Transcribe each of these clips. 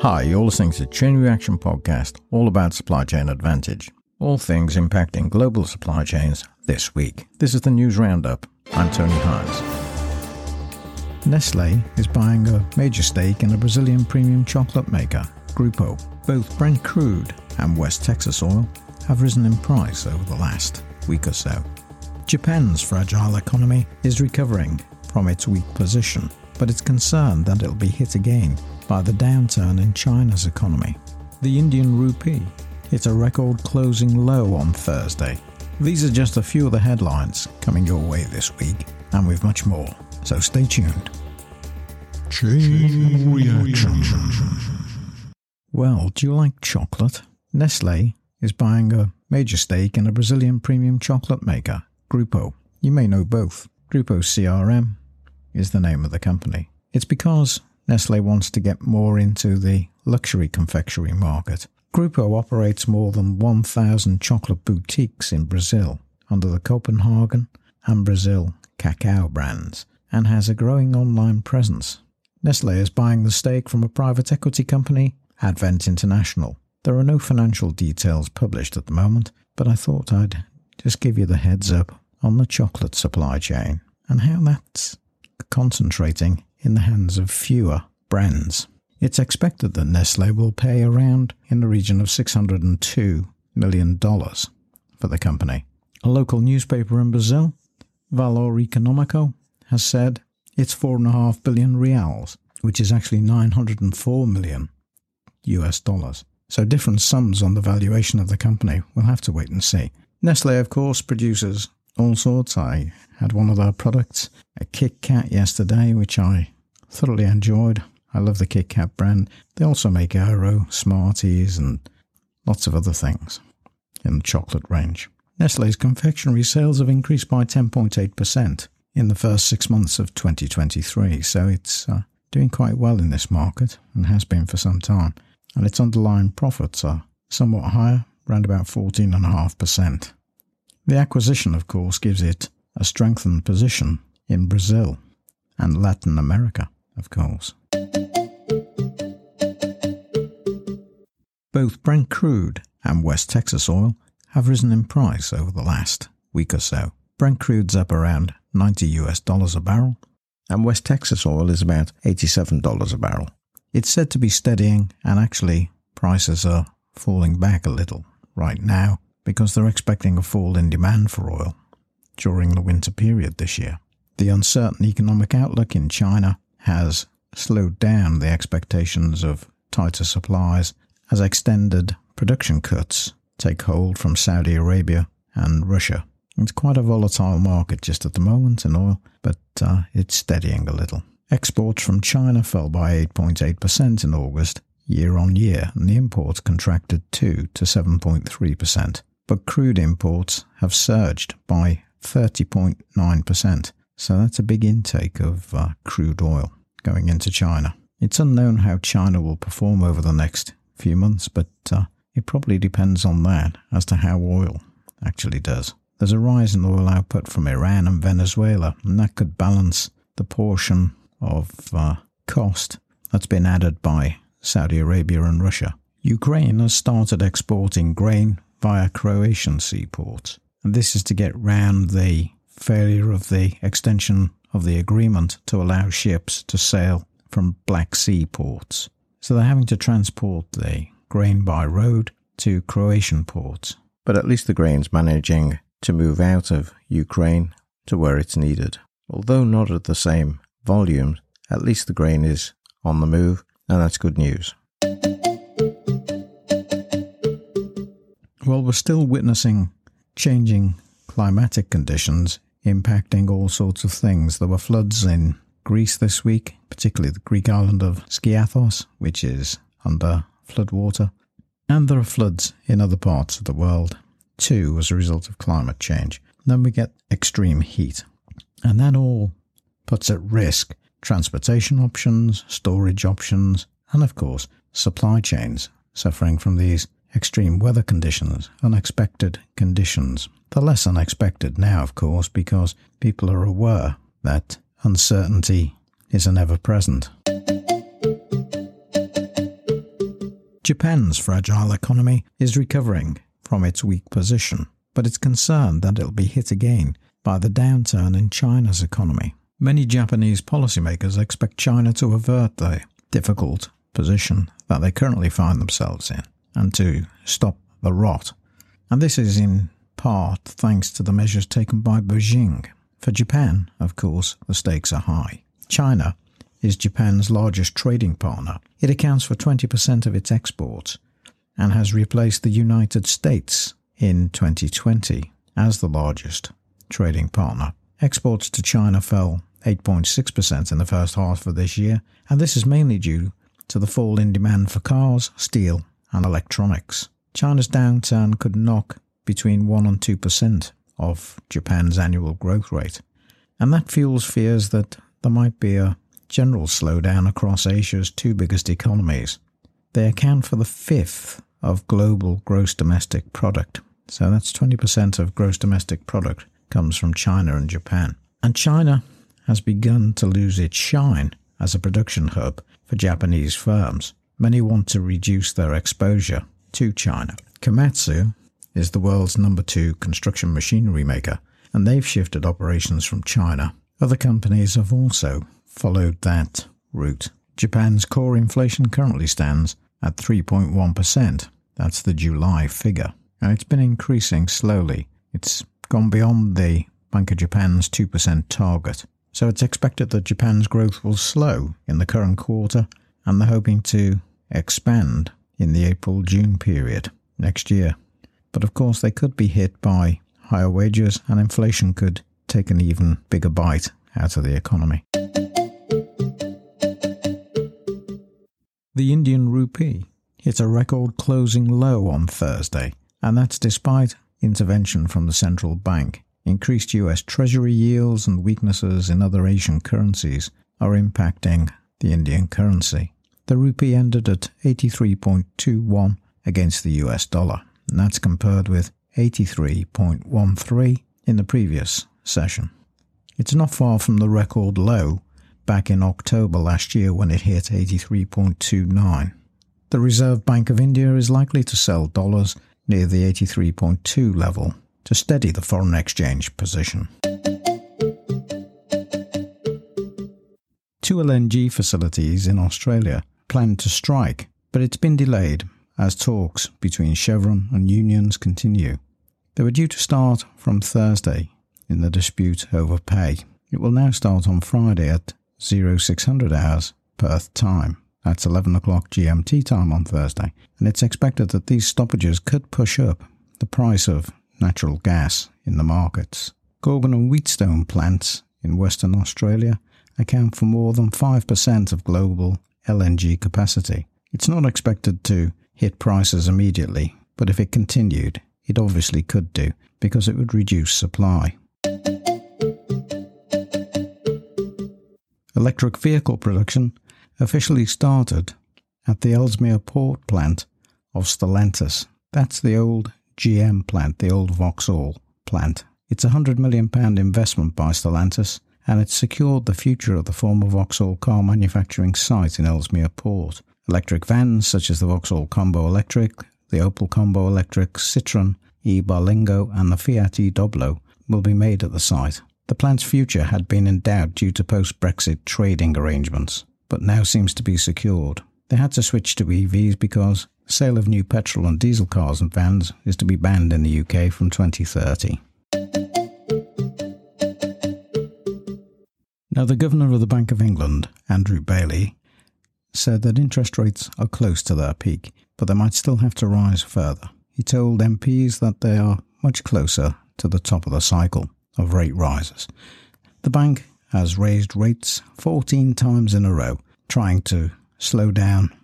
Hi, you're listening to Chain Reaction Podcast, all about supply chain advantage. All things impacting global supply chains this week. This is the news roundup. I'm Tony Hines. Nestle is buying a major stake in a Brazilian premium chocolate maker, Grupo. Both Brent crude and West Texas oil have risen in price over the last week or so. Japan's fragile economy is recovering from its weak position, but it's concerned that it'll be hit again by the downturn in China's economy. The Indian rupee hit a record closing low on Thursday. These are just a few of the headlines coming your way this week, and with much more, so stay tuned. Chain reaction. Well, do you like chocolate? Nestle is buying a major stake in a Brazilian premium chocolate maker, Grupo. You may know both. Grupo CRM is the name of the company. It's because Nestle wants to get more into the luxury confectionery market. Grupo operates more than 1,000 chocolate boutiques in Brazil under the Kopenhagen and Brazil Cacao brands and has a growing online presence. Nestle is buying the stake from a private equity company, Advent International. There are no financial details published at the moment, but I thought I'd just give you the heads up on the chocolate supply chain and how that's concentrating in the hands of fewer brands. It's expected that Nestle will pay around in the region of $602 million for the company. A local newspaper in Brazil, Valor Econômico, has said it's 4.5 billion reals, which is actually 904 million US dollars. So different sums on the valuation of the company. We'll have to wait and see. Nestle, of course, produces all sorts. I had one of their products, a Kit Kat, yesterday, which I thoroughly enjoyed. I love the Kit Kat brand. They also make Aero, Smarties, and lots of other things in the chocolate range. Nestle's confectionery sales have increased by 10.8% in the first six months of 2023, so it's uh, doing quite well in this market and has been for some time. And its underlying profits are somewhat higher, around about 14.5%. The acquisition, of course, gives it a strengthened position in Brazil and Latin America, of course. Both Brent crude and West Texas oil have risen in price over the last week or so. Brent crude's up around 90 US dollars a barrel, and West Texas oil is about $87 a barrel. It's said to be steadying, and actually, prices are falling back a little right now because they're expecting a fall in demand for oil during the winter period this year. The uncertain economic outlook in China has slowed down the expectations of tighter supplies as extended production cuts take hold from Saudi Arabia and Russia. It's quite a volatile market just at the moment in oil, but uh, it's steadying a little. Exports from China fell by 8.8% in August year on year, and the imports contracted 2 to 7.3% but crude imports have surged by 30.9%. So that's a big intake of uh, crude oil going into China. It's unknown how China will perform over the next few months, but uh, it probably depends on that as to how oil actually does. There's a rise in oil output from Iran and Venezuela, and that could balance the portion of uh, cost that's been added by Saudi Arabia and Russia. Ukraine has started exporting grain via Croatian seaports. And this is to get round the failure of the extension of the agreement to allow ships to sail from Black Sea ports. So they're having to transport the grain by road to Croatian ports. But at least the grain's managing to move out of Ukraine to where it's needed. Although not at the same volumes, at least the grain is on the move, and that's good news. Well, we're still witnessing changing climatic conditions impacting all sorts of things. There were floods in Greece this week, particularly the Greek island of Skiathos, which is under floodwater. And there are floods in other parts of the world too as a result of climate change. Then we get extreme heat. And that all puts at risk transportation options, storage options, and of course, supply chains suffering from these extreme weather conditions, unexpected conditions. The less unexpected now, of course, because people are aware that uncertainty is an ever present. Japan's fragile economy is recovering from its weak position, but it's concerned that it'll be hit again by the downturn in China's economy. Many Japanese policymakers expect China to avert the difficult position that they currently find themselves in and to stop the rot. And this is in part thanks to the measures taken by Beijing. For Japan, of course, the stakes are high. China is Japan's largest trading partner. It accounts for 20% of its exports and has replaced the United States in 2020 as the largest trading partner. Exports to China fell 8.6% in the first half of this year, and this is mainly due to the fall in demand for cars, steel, and electronics. China's downturn could knock between 1 and 2% of Japan's annual growth rate, and that fuels fears that there might be a general slowdown across Asia's two biggest economies. They account for the fifth of global gross domestic product, so that's 20% of gross domestic product comes from China and Japan. And China has begun to lose its shine as a production hub for Japanese firms. Many want to reduce their exposure to China. Komatsu is the world's number two construction machinery maker, and they've shifted operations from China. Other companies have also followed that route. Japan's core inflation currently stands at 3.1%. That's the July figure. And it's been increasing slowly. It's gone beyond the Bank of Japan's 2% target. So it's expected that Japan's growth will slow in the current quarter, and they're hoping to expand in the April June period next year. But of course, they could be hit by higher wages, and inflation could take an even bigger bite out of the economy. The Indian rupee hit a record closing low on Thursday, and that's despite intervention from the central bank. Increased US Treasury yields and weaknesses in other Asian currencies are impacting the Indian currency. The rupee ended at 83.21 against the US dollar, and that's compared with 83.13 in the previous session. It's not far from the record low back in October last year when it hit 83.29. The Reserve Bank of India is likely to sell dollars near the 83.2 level to steady the foreign exchange position. Two LNG facilities in Australia plan to strike, but it's been delayed as talks between Chevron and unions continue. They were due to start from Thursday in the dispute over pay. It will now start on Friday at 0600 hours Perth time. That's 11 o'clock GMT time on Thursday, and it's expected that these stoppages could push up the price of natural gas in the markets. Gorgon and Wheatstone plants in Western Australia account for more than 5% of global LNG capacity. It's not expected to hit prices immediately, but if it continued, it obviously could do because it would reduce supply. Electric vehicle production officially started at the Ellesmere Port plant of Stellantis. That's the old GM plant, the old Vauxhall plant. It's a £100 million investment by Stellantis, and it secured the future of the former Vauxhall car manufacturing site in Ellesmere Port. Electric vans such as the Vauxhall Combo Electric, the Opel Combo Electric, Citroën, e Berlingo, and the Fiat e Doblò will be made at the site. The plant's future had been in doubt due to post Brexit trading arrangements, but now seems to be secured. They had to switch to EVs because sale of new petrol and diesel cars and vans is to be banned in the UK from 2030. Now, the Governor of the Bank of England, Andrew Bailey, said that interest rates are close to their peak, but they might still have to rise further. He told MPs that they are much closer to the top of the cycle of rate rises. The bank has raised rates 14 times in a row, trying to slow down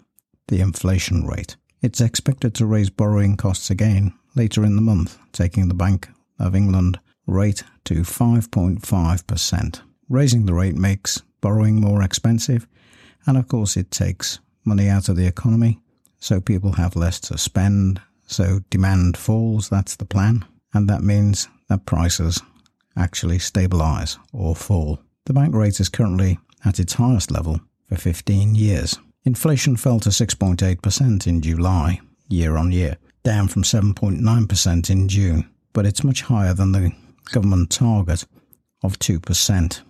the inflation rate. It's expected to raise borrowing costs again later in the month, taking the Bank of England rate to 5.5%. Raising the rate makes borrowing more expensive, and of course, it takes money out of the economy, so people have less to spend, so demand falls. That's the plan, and that means that prices actually stabilise or fall. The bank rate is currently at its highest level for 15 years. Inflation fell to 6.8% in July, year on year, down from 7.9% in June, but it's much higher than the government target of 2%.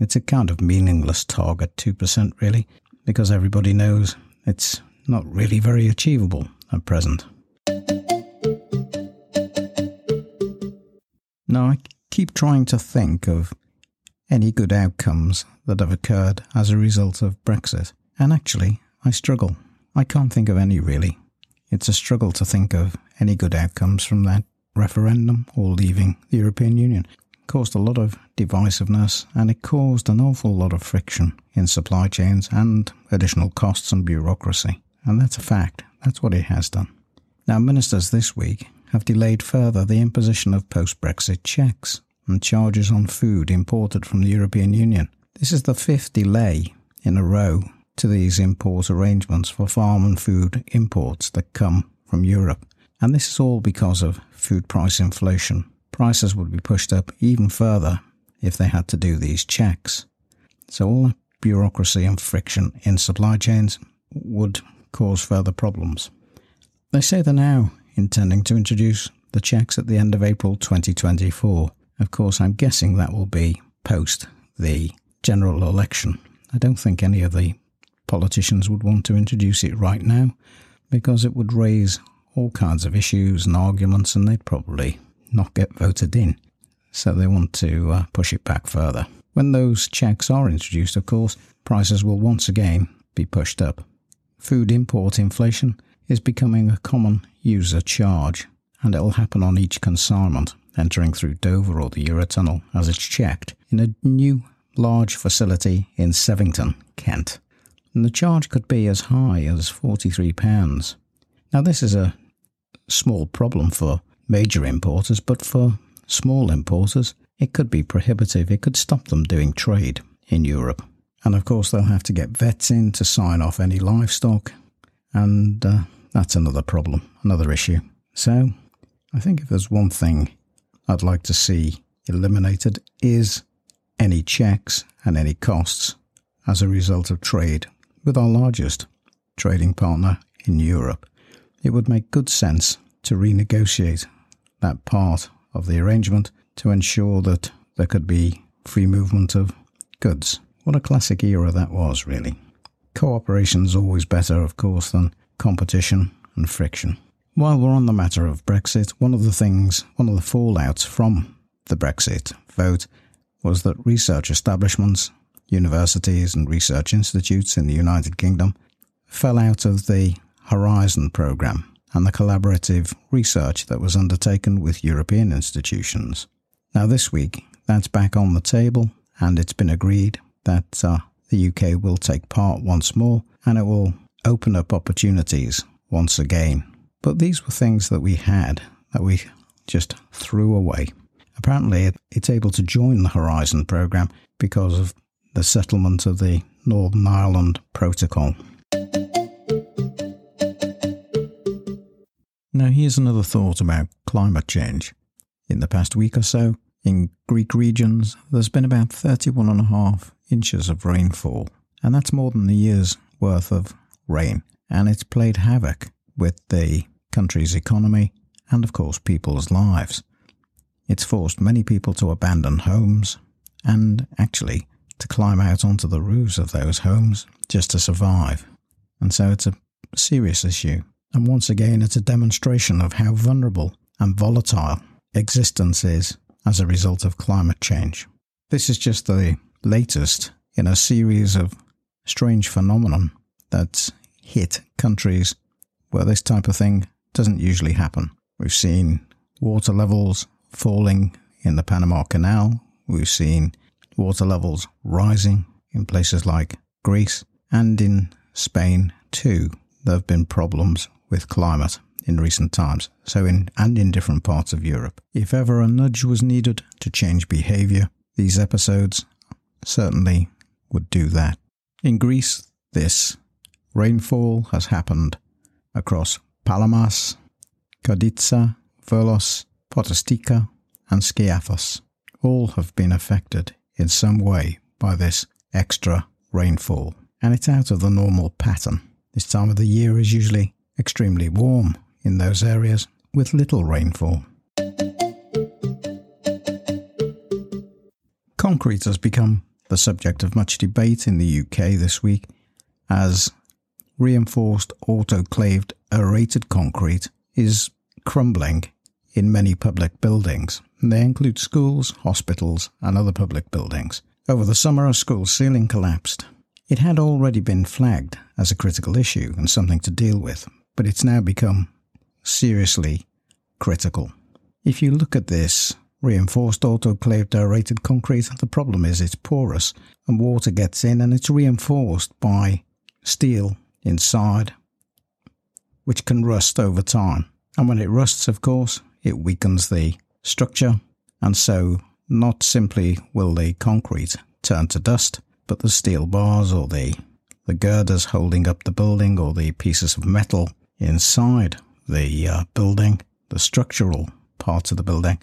It's a kind of meaningless target, 2% really, because everybody knows it's not really very achievable at present. Now, I keep trying to think of any good outcomes that have occurred as a result of Brexit, and actually, I struggle. I can't think of any really. It's a struggle to think of any good outcomes from that referendum or leaving the European Union caused a lot of divisiveness and it caused an awful lot of friction in supply chains and additional costs and bureaucracy. And that's a fact. That's what it has done. Now, ministers this week have delayed further the imposition of post Brexit checks and charges on food imported from the European Union. This is the fifth delay in a row to these import arrangements for farm and food imports that come from Europe. And this is all because of food price inflation prices would be pushed up even further if they had to do these checks. So all bureaucracy and friction in supply chains would cause further problems. They say they're now intending to introduce the checks at the end of April 2024. Of course, I'm guessing that will be post the general election. I don't think any of the politicians would want to introduce it right now because it would raise all kinds of issues and arguments, and they'd probably not get voted in. So they want to uh, push it back further. When those checks are introduced, of course, prices will once again be pushed up. Food import inflation is becoming a common user charge, and it will happen on each consignment entering through Dover or the Eurotunnel as it's checked in a new large facility in Sevington, Kent. And the charge could be as high as £43. Now, this is a small problem for major importers, but for small importers, it could be prohibitive. It could stop them doing trade in Europe. And of course, they'll have to get vets in to sign off any livestock, and uh, that's another problem, another issue. So, I think if there's one thing I'd like to see eliminated is any checks and any costs as a result of trade with our largest trading partner in Europe. It would make good sense to renegotiate that part of the arrangement to ensure that there could be free movement of goods. What a classic era that was, really. Cooperation is always better, of course, than competition and friction. While we're on the matter of Brexit, one of the things, one of the fallouts from the Brexit vote was that research establishments, universities, and research institutes in the United Kingdom fell out of the Horizon programme and the collaborative research that was undertaken with European institutions. Now, this week, that's back on the table, and it's been agreed that uh, the UK will take part once more and it will open up opportunities once again. But these were things that we had that we just threw away. Apparently, it's able to join the Horizon programme because of the settlement of the Northern Ireland Protocol. Now, here's another thought about climate change. In the past week or so, in Greek regions, there's been about 31.5 inches of rainfall, and that's more than a year's worth of rain, and it's played havoc with the country's economy and, of course, people's lives. It's forced many people to abandon homes and actually to climb out onto the roofs of those homes just to survive. And so it's a serious issue and once again, it's a demonstration of how vulnerable and volatile existence is as a result of climate change. This is just the latest in a series of strange phenomenon that's hit countries where this type of thing doesn't usually happen. We've seen water levels falling in the Panama Canal. We've seen water levels rising in places like Greece and in Spain too. There have been problems with climate in recent times, so in and in different parts of Europe. If ever a nudge was needed to change behaviour, these episodes certainly would do that. In Greece, this rainfall has happened across Palamas, Karditsa, Volos, Potostika, and Skiathos. All have been affected in some way by this extra rainfall. and it's out of the normal pattern. This time of the year is usually extremely warm in those areas with little rainfall. Concrete has become the subject of much debate in the UK this week as reinforced autoclaved aerated concrete is crumbling in many public buildings. They include schools, hospitals, and other public buildings. Over the summer, a school ceiling collapsed. It had already been flagged as a critical issue and something to deal with, but it's now become seriously critical. If you look at this reinforced autoclaved aerated concrete, the problem is it's porous and water gets in and it's reinforced by steel inside, which can rust over time. And when it rusts, of course, it weakens the structure, and so not simply will the concrete turn to dust, but the steel bars or the, the girders holding up the building or the pieces of metal inside the uh, building, the structural parts of the building,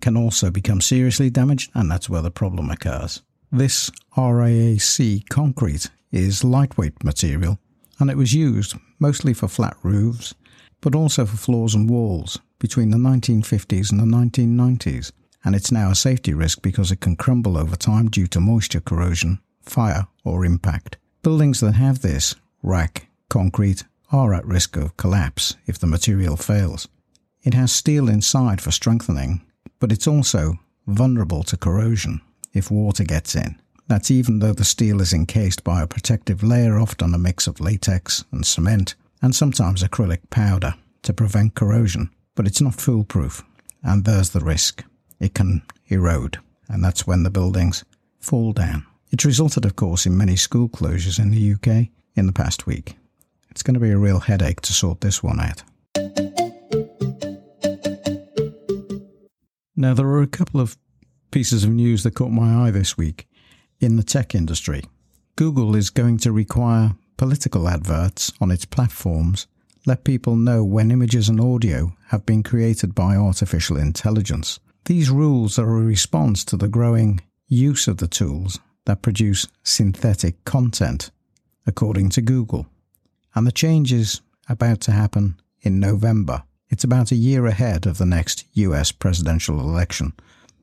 can also become seriously damaged, and that's where the problem occurs. This RAAC concrete is lightweight material, and it was used mostly for flat roofs, but also for floors and walls between the 1950s and the 1990s, and it's now a safety risk because it can crumble over time due to moisture corrosion, fire, or impact. Buildings that have this RAAC concrete are at risk of collapse if the material fails. It has steel inside for strengthening, but it's also vulnerable to corrosion if water gets in. That's even though the steel is encased by a protective layer, often a mix of latex and cement, and sometimes acrylic powder to prevent corrosion. But it's not foolproof, and there's the risk. It can erode, and that's when the buildings fall down. It's resulted, of course, in many school closures in the UK in the past week. It's going to be a real headache to sort this one out. Now, there are a couple of pieces of news that caught my eye this week in the tech industry. Google is going to require political adverts on its platforms let people know when images and audio have been created by artificial intelligence. These rules are a response to the growing use of the tools that produce synthetic content, according to Google and the change is about to happen in November. It's about a year ahead of the next US presidential election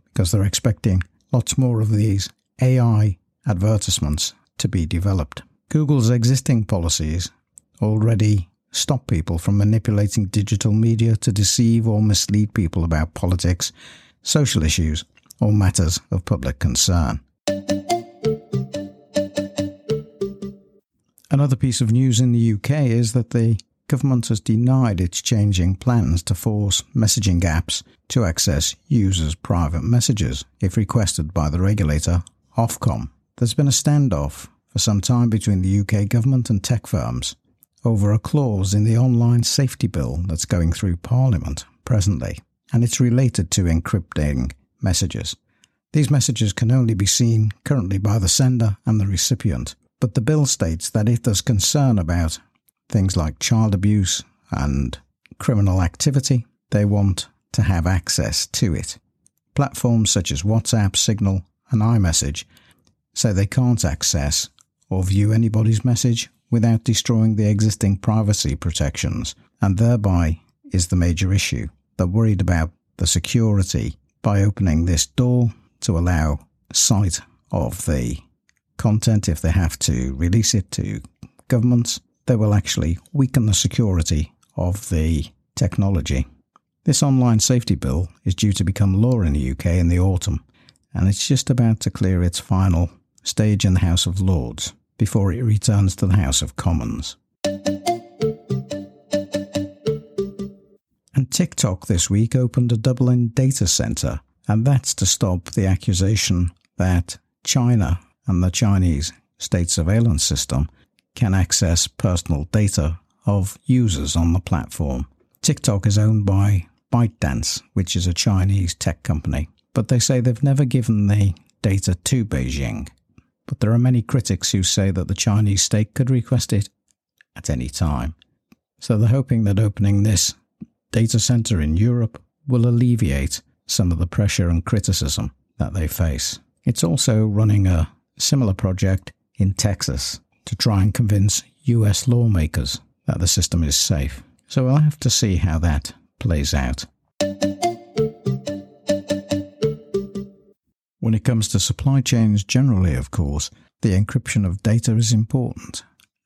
because they're expecting lots more of these AI advertisements to be developed. Google's existing policies already stop people from manipulating digital media to deceive or mislead people about politics, social issues, or matters of public concern. Another piece of news in the UK is that the government has denied its changing plans to force messaging apps to access users' private messages if requested by the regulator, Ofcom. There's been a standoff for some time between the UK government and tech firms over a clause in the online safety bill that's going through Parliament presently, and it's related to encrypting messages. These messages can only be seen currently by the sender and the recipient, but the bill states that if there's concern about things like child abuse and criminal activity, they want to have access to it. Platforms such as WhatsApp, Signal, and iMessage say they can't access or view anybody's message without destroying the existing privacy protections, and thereby is the major issue. They're worried about the security by opening this door to allow sight of the content, if they have to release it to governments, they will actually weaken the security of the technology. This online safety bill is due to become law in the UK in the autumn, and it's just about to clear its final stage in the House of Lords before it returns to the House of Commons. And TikTok this week opened a Dublin data centre, and that's to stop the accusation that China and the Chinese state surveillance system can access personal data of users on the platform. TikTok is owned by ByteDance, which is a Chinese tech company, but they say they've never given the data to Beijing. But there are many critics who say that the Chinese state could request it at any time. So they're hoping that opening this data center in Europe will alleviate some of the pressure and criticism that they face. It's also running a similar project in Texas to try and convince US lawmakers that the system is safe. So we'll have to see how that plays out. When it comes to supply chains generally, of course, the encryption of data is important,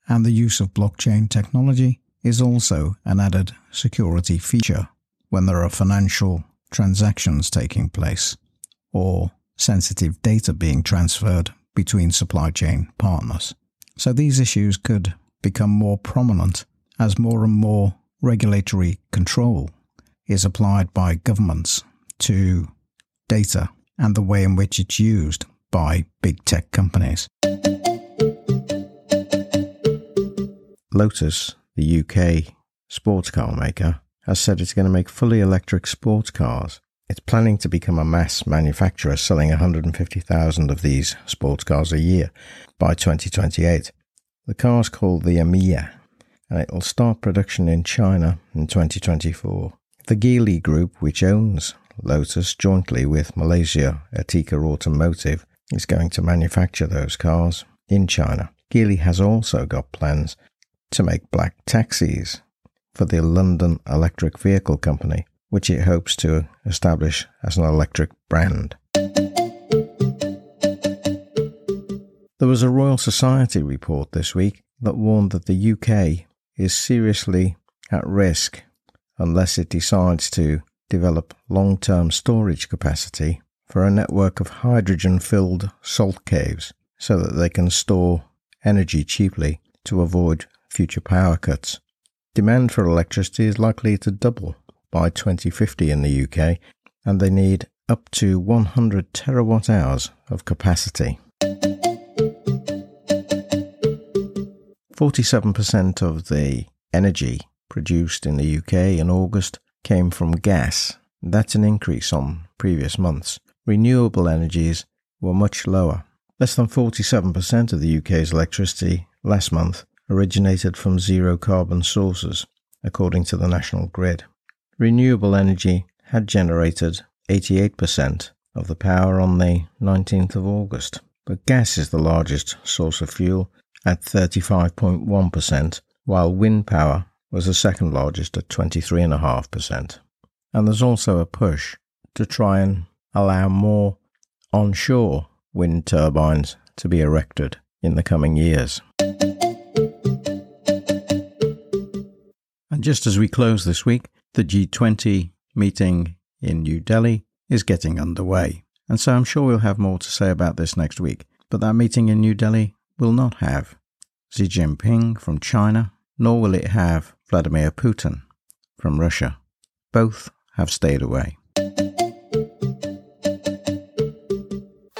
and the use of blockchain technology is also an added security feature when there are financial transactions taking place or sensitive data being transferred between supply chain partners. So these issues could become more prominent as more and more regulatory control is applied by governments to data and the way in which it's used by big tech companies. Lotus, the UK sports car maker, has said it's going to make fully electric sports cars. It's planning to become a mass manufacturer, selling 150,000 of these sports cars a year by 2028. The car is called the Emeya, and it will start production in China in 2024. The Geely Group, which owns Lotus jointly with Malaysia Etika Automotive, is going to manufacture those cars in China. Geely has also got plans to make black taxis for the London Electric Vehicle Company, which it hopes to establish as an electric brand. There was a Royal Society report this week that warned that the UK is seriously at risk unless it decides to develop long term storage capacity for a network of hydrogen filled salt caves so that they can store energy cheaply to avoid future power cuts. Demand for electricity is likely to double by 2050 in the UK, and they need up to 100 terawatt hours of capacity. 47% of the energy produced in the UK in August came from gas. That's an increase on previous months. Renewable energies were much lower. Less than 47% of the UK's electricity last month originated from zero carbon sources, according to the National Grid. Renewable energy had generated 88% of the power on the 19th of August, but gas is the largest source of fuel at 35.1%, while wind power was the second largest at 23.5%. And there's also a push to try and allow more onshore wind turbines to be erected in the coming years. And just as we close this week, the G20 meeting in New Delhi is getting underway. And so I'm sure we'll have more to say about this next week. But that meeting in New Delhi will not have Xi Jinping from China, nor will it have Vladimir Putin from Russia. Both have stayed away.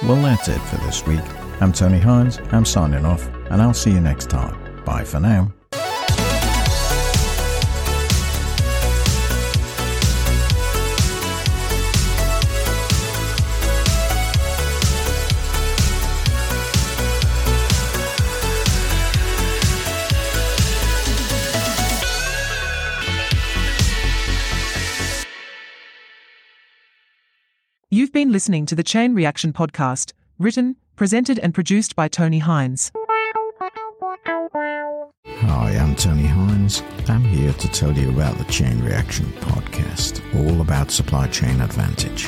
Well, that's it for this week. I'm Tony Hines, I'm signing off, and I'll see you next time. Bye for now. You've been listening to the Chain Reaction Podcast, written, presented, and produced by Tony Hines. Hi, I'm Tony Hines. I'm here to tell you about the Chain Reaction Podcast, all about supply chain advantage.